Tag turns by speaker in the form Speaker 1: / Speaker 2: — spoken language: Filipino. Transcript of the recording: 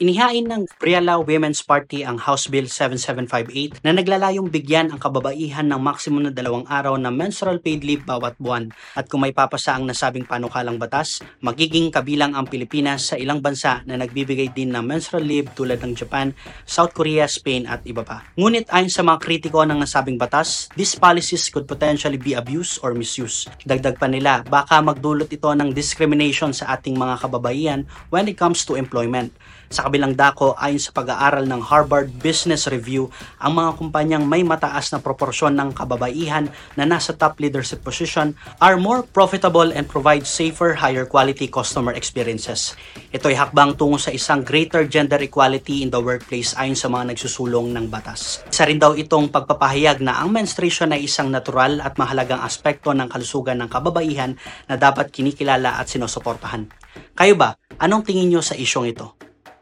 Speaker 1: Inihain ng Briala Women's Party ang House Bill 7758 na naglalayong bigyan ang kababaihan ng maksimum na dalawang araw na menstrual paid leave bawat buwan. At kung may papasa ang nasabing panukalang batas, magiging kabilang ang Pilipinas sa ilang bansa na nagbibigay din ng menstrual leave tulad ng Japan, South Korea, Spain at iba pa. Ngunit ayon sa mga kritiko ng nasabing batas, these policies could potentially be abused or misused. Dagdag pa nila, baka magdulot ito ng discrimination sa ating mga kababaihan when it comes to employment. Sa kabilang dako, ayon sa pag-aaral ng Harvard Business Review, ang mga kumpanyang may mataas na proporsyon ng kababaihan na nasa top leadership position are more profitable and provide safer, higher quality customer experiences. Ito ay hakbang tungo sa isang greater gender equality in the workplace ayon sa mga nagsusulong ng batas. Isa rin daw itong pagpapahayag na ang menstruation ay isang natural at mahalagang aspekto ng kalusugan ng kababaihan na dapat kinikilala at sinusuportahan. Kayo ba, anong tingin nyo sa isyong ito?